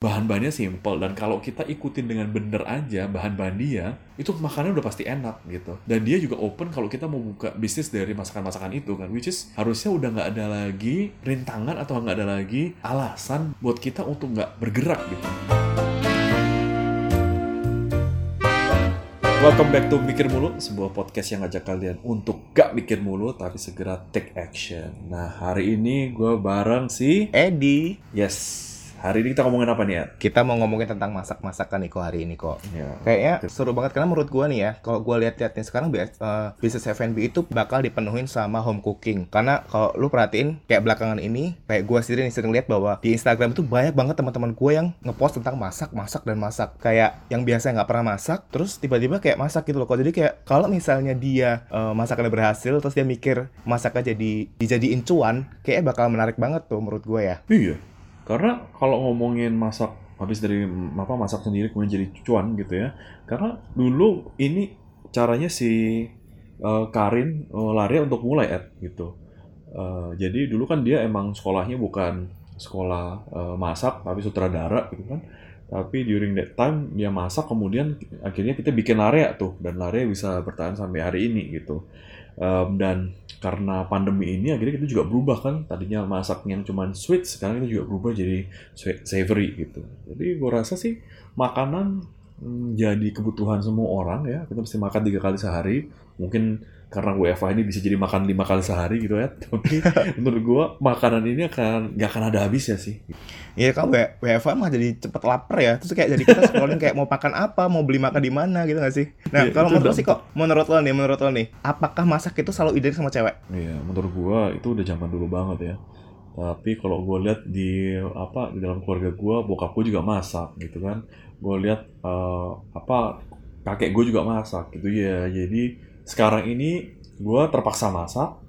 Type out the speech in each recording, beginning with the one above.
bahan-bahannya simple dan kalau kita ikutin dengan bener aja bahan-bahan dia itu makannya udah pasti enak gitu dan dia juga open kalau kita mau buka bisnis dari masakan-masakan itu kan which is harusnya udah nggak ada lagi rintangan atau nggak ada lagi alasan buat kita untuk nggak bergerak gitu Welcome back to Mikir Mulu, sebuah podcast yang ngajak kalian untuk gak mikir mulu, tapi segera take action. Nah, hari ini gue bareng si Edi. Yes, Hari ini kita ngomongin apa nih ya? Kita mau ngomongin tentang masak-masakan nih kok hari ini kok. Ya. Kayaknya seru banget karena menurut gua nih ya, kalau gua lihat-lihat nih sekarang uh, bisnis F&B itu bakal dipenuhin sama home cooking. Karena kalau lu perhatiin kayak belakangan ini, kayak gua sendiri nih sering lihat bahwa di Instagram itu banyak banget teman-teman gua yang ngepost tentang masak, masak dan masak. Kayak yang biasa nggak pernah masak, terus tiba-tiba kayak masak gitu loh. Kok jadi kayak kalau misalnya dia uh, masakannya berhasil, terus dia mikir masaknya jadi dijadiin cuan, kayaknya bakal menarik banget tuh menurut gua ya. Iya karena kalau ngomongin masak habis dari apa masak sendiri kemudian jadi cuan gitu ya. Karena dulu ini caranya si uh, Karin uh, lari untuk mulai at gitu. Uh, jadi dulu kan dia emang sekolahnya bukan sekolah uh, masak tapi sutradara gitu kan. Tapi during that time dia masak kemudian akhirnya kita bikin area tuh dan area bisa bertahan sampai hari ini gitu. Um, dan karena pandemi ini akhirnya kita juga berubah kan. Tadinya masak yang cuma sweet sekarang kita juga berubah jadi savory gitu. Jadi gue rasa sih makanan hmm, jadi kebutuhan semua orang ya. Kita mesti makan tiga kali sehari. Mungkin karena WFH ini bisa jadi makan lima kali sehari gitu ya. Tapi menurut gue makanan ini akan nggak akan ada habisnya sih. Iya kan WFH mah jadi cepet lapar ya. Terus kayak jadi kita scrolling kayak mau makan apa mau beli makan di mana gitu gak sih? Nah ya, kalau menurut sih kok menurut lo nih menurut lo nih apakah masak itu selalu identik sama cewek? Iya menurut gue itu udah zaman dulu banget ya. Tapi kalau gue lihat di apa di dalam keluarga gue bokap gue juga masak gitu kan. Gue lihat uh, apa kakek gue juga masak gitu ya. Jadi sekarang ini gue terpaksa masak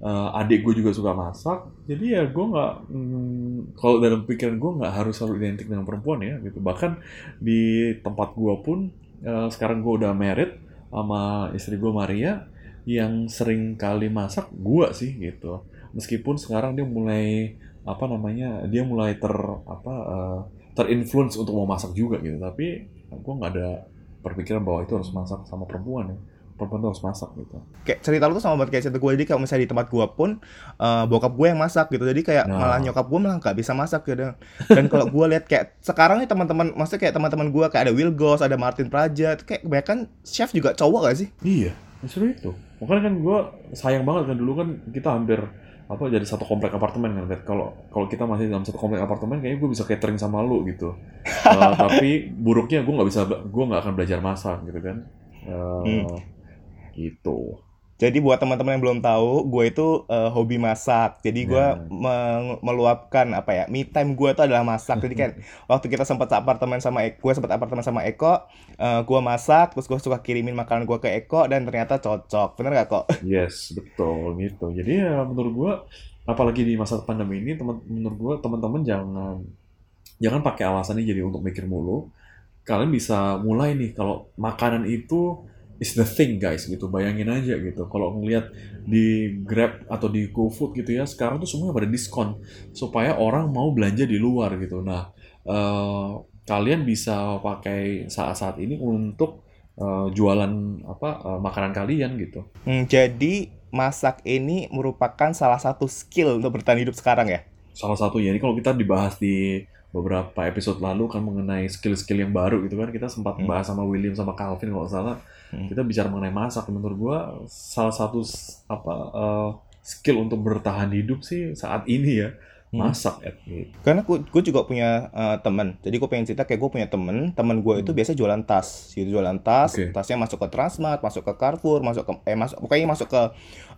uh, adik gue juga suka masak jadi ya gue nggak hmm, kalau dalam pikiran gue nggak harus selalu identik dengan perempuan ya gitu. Bahkan di tempat gue pun uh, sekarang gue udah married sama istri gue Maria yang sering kali masak gue sih gitu. Meskipun sekarang dia mulai apa namanya dia mulai ter apa uh, terinfluence untuk mau masak juga gitu. Tapi gue nggak ada perpikiran bahwa itu harus masak sama perempuan ya perempuan tuh harus masak gitu. Kayak cerita lu tuh sama banget kayak cerita gue jadi kalau misalnya di tempat gue pun uh, bokap gue yang masak gitu jadi kayak nah. malah nyokap gue malah nggak bisa masak gitu. Dan kalau gue lihat kayak sekarang nih teman-teman maksudnya kayak teman-teman gue kayak ada Will Goss, ada Martin Praja, itu kayak kebanyakan chef juga cowok gak sih? Iya, justru itu. Makanya kan gue sayang banget kan dulu kan kita hampir apa jadi satu komplek apartemen kan kalau kalau kita masih dalam satu komplek apartemen kayaknya gue bisa catering sama lu gitu uh, tapi buruknya gue nggak bisa gue nggak akan belajar masak gitu kan uh, hmm gitu. Jadi buat teman-teman yang belum tahu, gue itu uh, hobi masak. Jadi gue yeah. me meluapkan apa ya, me time gue itu adalah masak. Jadi kan waktu kita sempat apartemen sama Eko, gue sempat apartemen sama Eko, uh, gue masak, terus gue suka kirimin makanan gue ke Eko dan ternyata cocok. Bener gak kok? Yes, betul gitu. Jadi ya menurut gue, apalagi di masa pandemi ini, teman menurut gue teman-teman jangan jangan pakai alasan ini jadi untuk mikir mulu. Kalian bisa mulai nih kalau makanan itu is the thing guys gitu. Bayangin aja gitu. Kalau ngelihat di Grab atau di GoFood gitu ya sekarang tuh semuanya pada diskon supaya orang mau belanja di luar gitu. Nah uh, kalian bisa pakai saat-saat ini untuk uh, jualan apa uh, makanan kalian gitu. Hmm, jadi masak ini merupakan salah satu skill untuk bertahan hidup sekarang ya? Salah satu ya ini kalau kita dibahas di beberapa episode lalu kan mengenai skill-skill yang baru gitu kan kita sempat hmm. bahas sama William sama Calvin kalau salah hmm. kita bicara mengenai masak menurut gua salah satu apa uh, skill untuk bertahan hidup sih saat ini ya hmm. masak ya gitu. karena gue juga punya uh, teman jadi gue pengen cerita kayak gue punya temen temen gue hmm. itu biasa jualan tas gitu jualan tas okay. tasnya masuk ke Transmart masuk ke Carrefour masuk ke eh masuk pokoknya masuk ke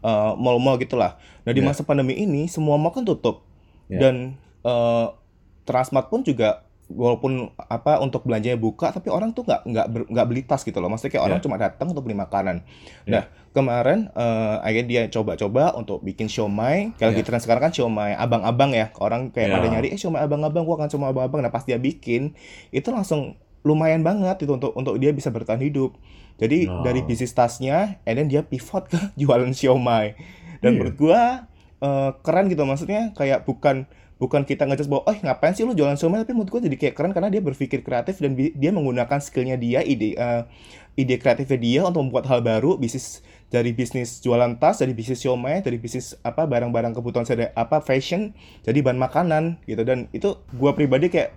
uh, mall-mall gitulah nah di yeah. masa pandemi ini semua mall kan tutup yeah. dan uh, Transmart pun juga walaupun apa untuk belanjanya buka tapi orang tuh nggak nggak nggak beli tas gitu loh maksudnya kayak yeah. orang cuma datang untuk beli makanan yeah. nah kemarin uh, akhirnya dia coba-coba untuk bikin siomay kalau yeah. gitu sekarang kan siomay abang-abang ya orang kayak yeah. pada nyari eh siomay abang-abang gua akan cuma abang-abang nah pas dia bikin itu langsung lumayan banget itu untuk untuk dia bisa bertahan hidup jadi no. dari bisnis tasnya and then dia pivot ke jualan siomay dan yeah. menurut gua uh, keren gitu maksudnya kayak bukan bukan kita ngejudge bahwa oh ngapain sih lu jualan siomay? Tapi menurut gue jadi kayak keren karena dia berpikir kreatif dan dia menggunakan skillnya dia ide uh, ide kreatifnya dia untuk membuat hal baru bisnis dari bisnis jualan tas dari bisnis siomay dari bisnis apa barang-barang kebutuhan saya apa fashion jadi bahan makanan gitu. Dan itu gua pribadi kayak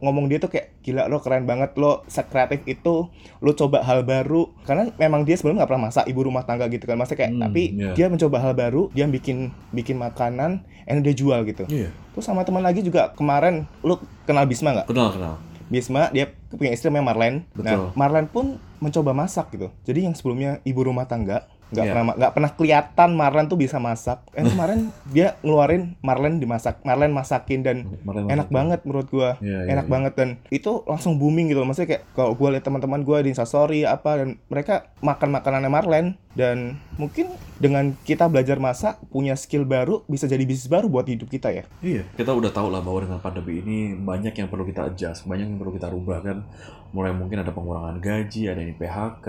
ngomong dia tuh kayak gila lo keren banget lo sekreatif itu lo coba hal baru. Karena memang dia sebelumnya nggak pernah masak ibu rumah tangga gitu kan maksudnya kayak hmm, tapi yeah. dia mencoba hal baru dia bikin bikin makanan and dia jual gitu. Yeah. terus sama teman lagi juga kemarin lo kenal Bisma nggak? Kenal kenal Bisma dia punya istri namanya Marlen. Nah, Betul. Nah, Marlen pun mencoba masak gitu. Jadi yang sebelumnya ibu rumah tangga nggak yeah. pernah nggak pernah kelihatan Marlen tuh bisa masak. Eh kemarin dia ngeluarin Marlen dimasak, Marlen masakin dan Marlen enak masakin. banget menurut gua, yeah, yeah, enak yeah. banget dan itu langsung booming gitu. Maksudnya kayak kalau gua lihat teman-teman gua di Instastory apa dan mereka makan makanannya Marlen dan mungkin dengan kita belajar masak punya skill baru bisa jadi bisnis baru buat hidup kita ya. Iya, kita udah tahu lah bahwa dengan pandemi ini banyak yang perlu kita adjust, banyak yang perlu kita rubah kan. Mulai mungkin ada pengurangan gaji, ada yang PHK,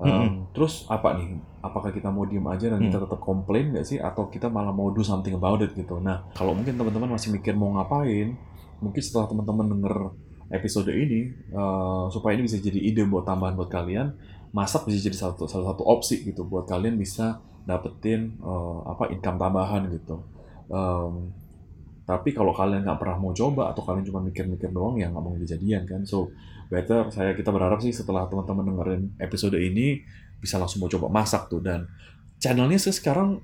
Um, -hmm. Terus apa nih? Apakah kita mau diem aja dan mm. kita tetap komplain nggak sih? Atau kita malah mau do something about it gitu? Nah, kalau mungkin teman-teman masih mikir mau ngapain, mungkin setelah teman-teman denger episode ini, uh, supaya ini bisa jadi ide buat tambahan buat kalian, masak bisa jadi satu salah satu opsi gitu buat kalian bisa dapetin uh, apa income tambahan gitu. Um, tapi kalau kalian nggak pernah mau coba atau kalian cuma mikir-mikir doang ya nggak mau kejadian kan. So better saya kita berharap sih setelah teman-teman dengerin episode ini bisa langsung mau coba masak tuh. Dan channelnya sih sekarang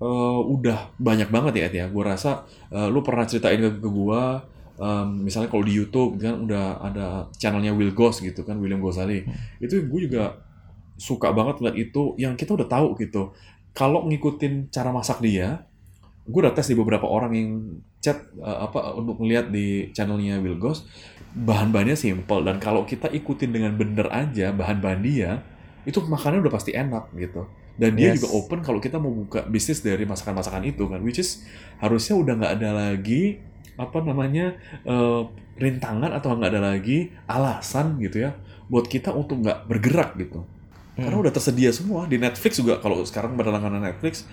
uh, udah banyak banget ya Ed ya. Gue rasa uh, lu pernah ceritain ke, ke gue um, misalnya kalau di YouTube kan udah ada channelnya Will Ghost gitu kan William Gosali itu gue juga suka banget lihat itu yang kita udah tahu gitu. Kalau ngikutin cara masak dia gue udah tes di beberapa orang yang chat uh, apa untuk melihat di channelnya Will Ghost bahan-bahannya simple dan kalau kita ikutin dengan bener aja bahan-bahan dia itu makannya udah pasti enak gitu dan dia yes. juga open kalau kita mau buka bisnis dari masakan-masakan itu kan which is harusnya udah nggak ada lagi apa namanya uh, rintangan atau nggak ada lagi alasan gitu ya buat kita untuk nggak bergerak gitu hmm. karena udah tersedia semua di Netflix juga kalau sekarang berlangganan Netflix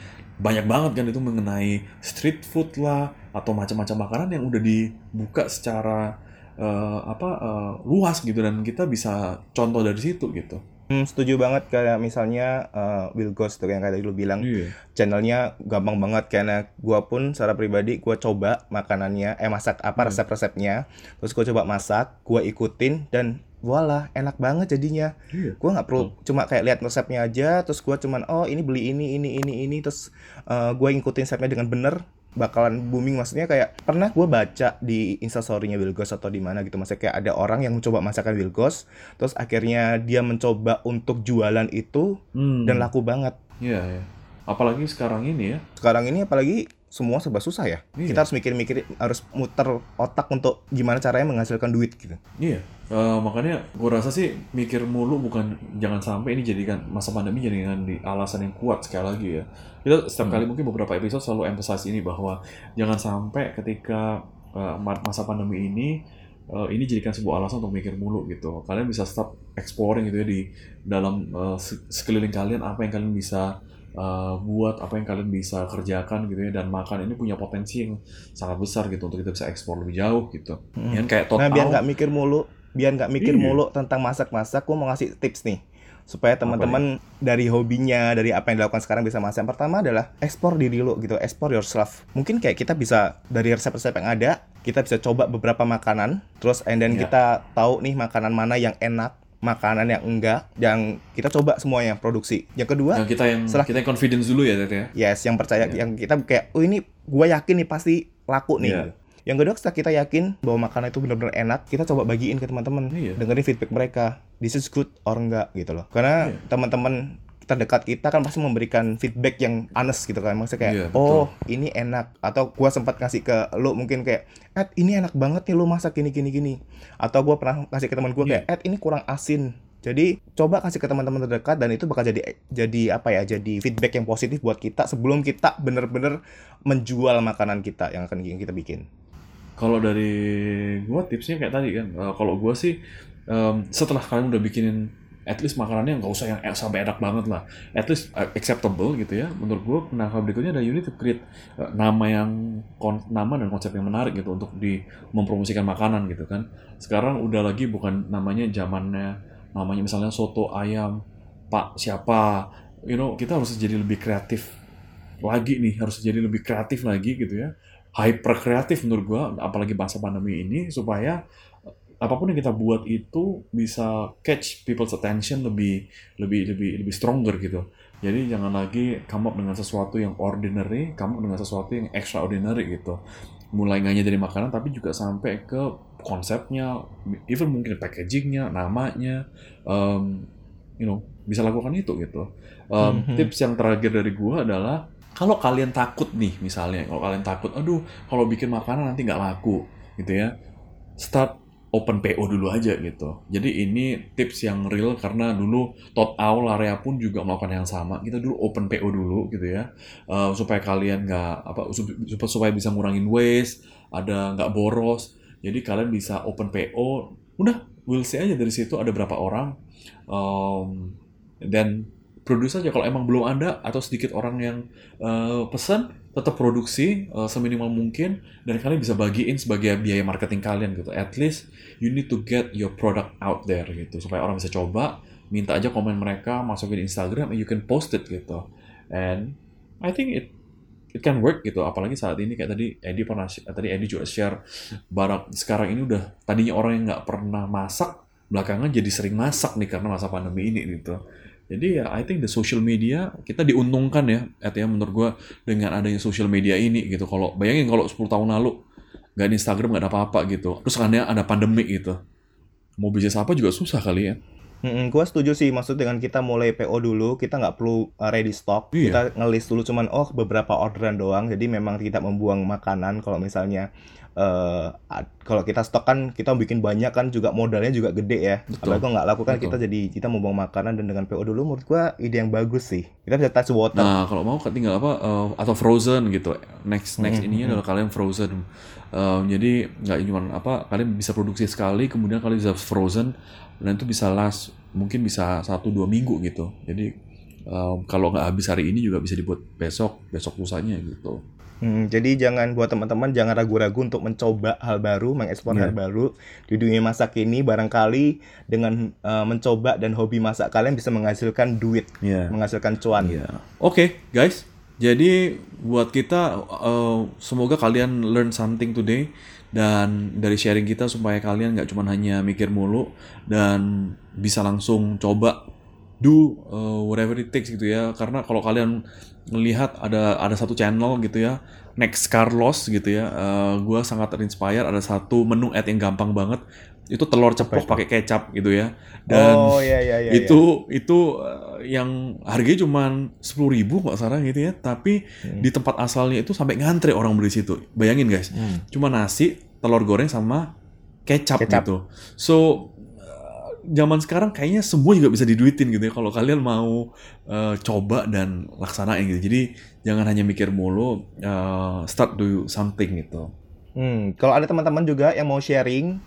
banyak banget kan itu mengenai street food lah atau macam-macam makanan yang udah dibuka secara uh, apa uh, luas gitu dan kita bisa contoh dari situ gitu. Hmm, setuju banget kayak misalnya uh, Will Ghost tuh yang kayak lu bilang yeah. channelnya gampang banget karena gua pun secara pribadi gua coba makanannya eh masak apa hmm. resep-resepnya terus gua coba masak gua ikutin dan voila enak banget jadinya yeah. gua nggak perlu oh. cuma kayak lihat resepnya aja terus gua cuman oh ini beli ini ini ini ini terus uh, gua ngikutin resepnya dengan bener bakalan booming. Maksudnya kayak pernah gue baca di instastorynya Wilgos atau di mana gitu maksudnya kayak ada orang yang mencoba masakan Wilgos terus akhirnya dia mencoba untuk jualan itu hmm. dan laku banget. Iya yeah, apalagi sekarang ini ya. Sekarang ini apalagi semua serba susah ya. Iya. Kita harus mikir-mikir, harus muter otak untuk gimana caranya menghasilkan duit gitu. Iya, uh, makanya gue rasa sih mikir mulu bukan jangan sampai ini jadikan masa pandemi jadikan di alasan yang kuat sekali lagi ya. Kita setiap hmm. kali mungkin beberapa episode selalu emphasize ini bahwa jangan sampai ketika uh, masa pandemi ini uh, ini jadikan sebuah alasan untuk mikir mulu gitu. Kalian bisa stop exploring gitu ya di dalam uh, sekeliling kalian apa yang kalian bisa uh, buat apa yang kalian bisa kerjakan gitu ya dan makan ini punya potensi yang sangat besar gitu untuk kita bisa ekspor lebih jauh gitu. Hmm. Yang kayak total. Nah biar nggak mikir mulu, biar nggak mikir iya. mulu tentang masak-masak, gue mau ngasih tips nih supaya teman-teman dari hobinya dari apa yang dilakukan sekarang bisa masak. Yang pertama adalah ekspor diri lo gitu, ekspor yourself. Mungkin kayak kita bisa dari resep-resep yang ada, kita bisa coba beberapa makanan, terus and then yeah. kita tahu nih makanan mana yang enak, makanan yang enggak yang kita coba semuanya produksi yang kedua yang kita yang setelah kita yang confidence dulu ya Tete ya yes yang percaya yeah. yang kita kayak oh ini gue yakin nih pasti laku nih yeah. yang kedua setelah kita yakin bahwa makanan itu benar-benar enak kita coba bagiin ke teman-teman yeah. dengerin feedback mereka this is good or enggak gitu loh karena yeah. teman-teman terdekat kita kan pasti memberikan feedback yang honest gitu kan. Maksudnya kayak yeah, iya, oh ini enak. Atau gua sempat ngasih ke lu mungkin kayak Ed ini enak banget nih lu masak gini gini gini. Atau gua pernah kasih ke teman gua yeah. kayak Ed ini kurang asin. Jadi coba kasih ke teman-teman terdekat dan itu bakal jadi jadi apa ya jadi feedback yang positif buat kita sebelum kita bener-bener menjual makanan kita yang akan kita bikin. Kalau dari gua tipsnya kayak tadi kan, uh, kalau gua sih um, setelah kalian udah bikinin at least makanannya nggak usah yang sampai enak banget lah. At least uh, acceptable gitu ya. Menurut gue nah berikutnya ada unit create uh, nama yang kon, nama dan konsep yang menarik gitu untuk di mempromosikan makanan gitu kan. Sekarang udah lagi bukan namanya zamannya namanya misalnya soto ayam pak siapa you know kita harus jadi lebih kreatif lagi nih harus jadi lebih kreatif lagi gitu ya. Hyper kreatif menurut gua apalagi masa pandemi ini supaya apa pun yang kita buat itu bisa catch people's attention lebih lebih lebih lebih stronger gitu. Jadi jangan lagi come up dengan sesuatu yang ordinary, come up dengan sesuatu yang extraordinary gitu. Mulai nggak hanya dari makanan tapi juga sampai ke konsepnya, even mungkin packagingnya, namanya, um, you know, bisa lakukan itu gitu. Um, mm -hmm. Tips yang terakhir dari gua adalah kalau kalian takut nih misalnya, kalau kalian takut, aduh kalau bikin makanan nanti nggak laku gitu ya, start open PO dulu aja gitu. Jadi ini tips yang real karena dulu Tot Owl area pun juga melakukan yang sama. Kita dulu open PO dulu gitu ya, uh, supaya kalian nggak apa supaya bisa ngurangin waste, ada nggak boros. Jadi kalian bisa open PO. Udah, we'll see aja dari situ ada berapa orang. Um, dan produce aja. Kalau emang belum ada atau sedikit orang yang uh, pesan tetap produksi uh, seminimal mungkin dan kalian bisa bagiin sebagai biaya marketing kalian gitu. At least you need to get your product out there gitu supaya orang bisa coba minta aja komen mereka masukin Instagram and you can post it gitu. And I think it it can work gitu. Apalagi saat ini kayak tadi Eddie pernah tadi Eddie juga share barang sekarang ini udah tadinya orang yang nggak pernah masak belakangan jadi sering masak nih karena masa pandemi ini gitu jadi ya I think the social media kita diuntungkan ya, artinya menurut gue dengan adanya social media ini gitu. Kalau bayangin kalau 10 tahun lalu nggak Instagram nggak ada apa-apa gitu, terus karena ada pandemi gitu, mau bisnis apa juga susah kali ya. Mm, gue setuju sih maksud dengan kita mulai PO dulu kita nggak perlu uh, ready stock iya. kita ngelis dulu cuman oh beberapa orderan doang jadi memang kita membuang makanan kalau misalnya uh, kalau kita stok kan kita bikin banyak kan juga modalnya juga gede ya. Kalau itu nggak lakukan Betul. kita jadi kita mau bawa makanan dan dengan PO dulu menurut gua ide yang bagus sih. Kita bisa touch water. Nah kalau mau tinggal apa uh, atau frozen gitu. Next next hmm, ininya adalah kalian frozen. Uh, jadi nggak cuma apa kalian bisa produksi sekali kemudian kalian bisa frozen dan itu bisa last mungkin bisa satu dua minggu gitu. Jadi uh, kalau nggak habis hari ini juga bisa dibuat besok besok lusanya gitu. Hmm, jadi jangan buat teman-teman jangan ragu-ragu untuk mencoba hal baru, mengeksplor yeah. hal baru di dunia masak ini. Barangkali dengan uh, mencoba dan hobi masak kalian bisa menghasilkan duit, yeah. menghasilkan cuan. Yeah. Oke, okay, guys. Jadi buat kita uh, semoga kalian learn something today dan dari sharing kita supaya kalian nggak cuma hanya mikir mulu dan bisa langsung coba do uh, whatever it takes gitu ya. Karena kalau kalian melihat ada ada satu channel gitu ya Next Carlos gitu ya uh, eh, gue sangat terinspire ada satu menu ad yang gampang banget itu telur ceplok pakai kecap gitu ya dan oh, iya, iya, iya, itu iya. itu uh, yang harganya cuma sepuluh ribu nggak salah gitu ya tapi hmm. di tempat asalnya itu sampai ngantri orang beli situ bayangin guys hmm. cuma nasi telur goreng sama kecap, kecap. gitu so zaman sekarang kayaknya semua juga bisa diduitin gitu ya kalau kalian mau uh, coba dan laksanain gitu. Jadi jangan hanya mikir mulu, uh, start do something gitu. Hmm, kalau ada teman-teman juga yang mau sharing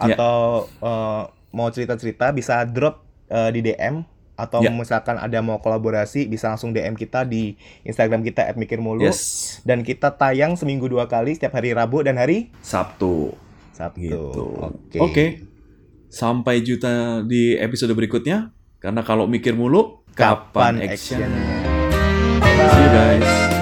yeah. atau uh, mau cerita-cerita bisa drop uh, di DM atau yeah. misalkan ada mau kolaborasi bisa langsung DM kita di Instagram kita @mikirmulu yes. dan kita tayang seminggu dua kali setiap hari Rabu dan hari Sabtu. Sabtu. Gitu. Oke. Okay. Okay. Sampai juta di episode berikutnya. Karena kalau mikir mulu, kapan, kapan action? action? See you guys.